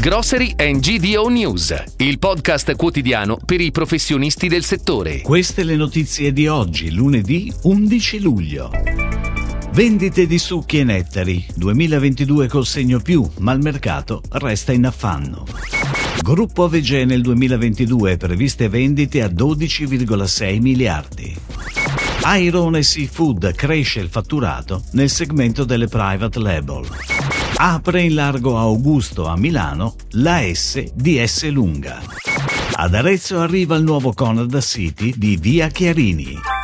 Grocery and GDO News, il podcast quotidiano per i professionisti del settore. Queste le notizie di oggi, lunedì 11 luglio. Vendite di succhi e nettari, 2022 col segno più, ma il mercato resta in affanno. Gruppo AVG nel 2022 previste vendite a 12,6 miliardi. Airone Seafood cresce il fatturato nel segmento delle private label. Apre in largo Augusto a Milano la S di S Lunga. Ad Arezzo arriva il nuovo Conad City di Via Chiarini.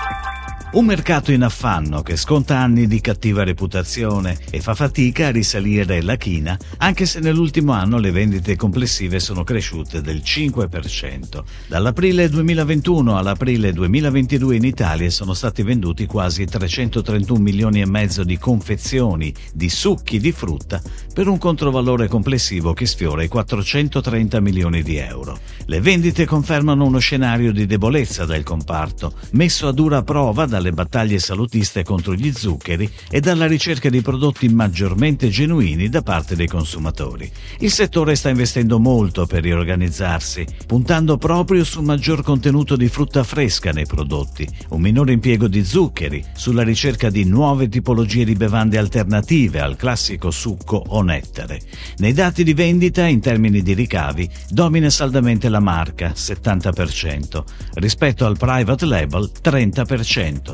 Un mercato in affanno che sconta anni di cattiva reputazione e fa fatica a risalire la china, anche se nell'ultimo anno le vendite complessive sono cresciute del 5%. Dall'aprile 2021 all'aprile 2022 in Italia sono stati venduti quasi 331 milioni e mezzo di confezioni di succhi di frutta per un controvalore complessivo che sfiora i 430 milioni di euro. Le vendite confermano uno scenario di debolezza del comparto, messo a dura prova dalle battaglie salutiste contro gli zuccheri e dalla ricerca di prodotti maggiormente genuini da parte dei consumatori. Il settore sta investendo molto per riorganizzarsi, puntando proprio su maggior contenuto di frutta fresca nei prodotti, un minore impiego di zuccheri, sulla ricerca di nuove tipologie di bevande alternative al classico succo o nettare. Nei dati di vendita, in termini di ricavi, domina saldamente la marca 70%, rispetto al private label 30%.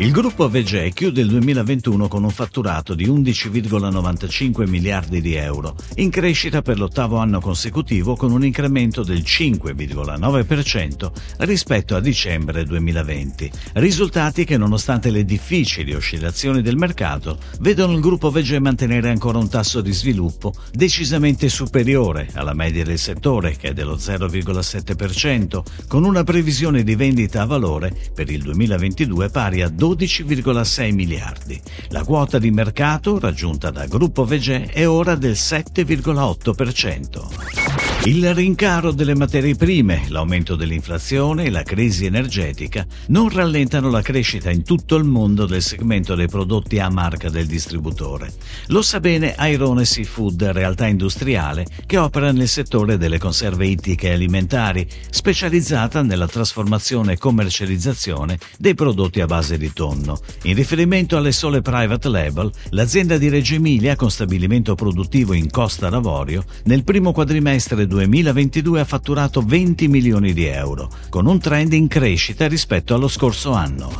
Il gruppo AVG chiude il 2021 con un fatturato di 11,95 miliardi di euro, in crescita per l'ottavo anno consecutivo con un incremento del 5,9% rispetto a dicembre 2020. Risultati che nonostante le difficili oscillazioni del mercato vedono il gruppo AVG mantenere ancora un tasso di sviluppo decisamente superiore alla media del settore che è dello 0,7%, con una previsione di vendita a valore per il 2022 pari a 12 12,6 miliardi. La quota di mercato raggiunta da Gruppo VG è ora del 7,8%. Il rincaro delle materie prime, l'aumento dell'inflazione e la crisi energetica non rallentano la crescita in tutto il mondo del segmento dei prodotti a marca del distributore. Lo sa bene Airone Seafood, realtà industriale che opera nel settore delle conserve ittiche e alimentari, specializzata nella trasformazione e commercializzazione dei prodotti a base di tonno. In riferimento alle sole private label, l'azienda di Reggio Emilia, con stabilimento produttivo in Costa d'Avorio, nel primo quadrimestre 2022 ha fatturato 20 milioni di euro, con un trend in crescita rispetto allo scorso anno.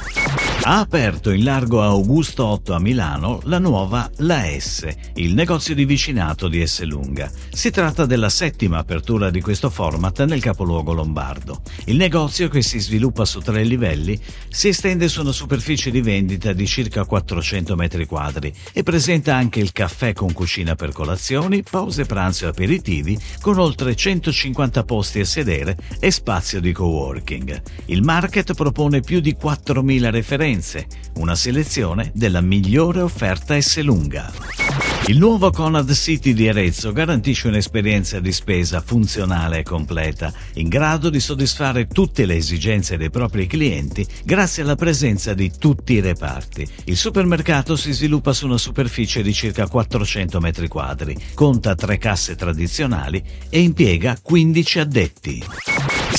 Ha aperto in largo Augusto 8 a Milano la nuova La S, il negozio di vicinato di S Lunga. Si tratta della settima apertura di questo format nel capoluogo lombardo. Il negozio, che si sviluppa su tre livelli, si estende su una superficie di vendita di circa 400 metri quadri e presenta anche il caffè con cucina per colazioni, pause pranzo e aperitivi, con oltre 150 posti a sedere e spazio di coworking. Il market propone più di 4.000 referenze una selezione della migliore offerta S lunga. Il nuovo Conad City di Arezzo garantisce un'esperienza di spesa funzionale e completa, in grado di soddisfare tutte le esigenze dei propri clienti grazie alla presenza di tutti i reparti. Il supermercato si sviluppa su una superficie di circa 400 metri quadri, conta tre casse tradizionali e impiega 15 addetti.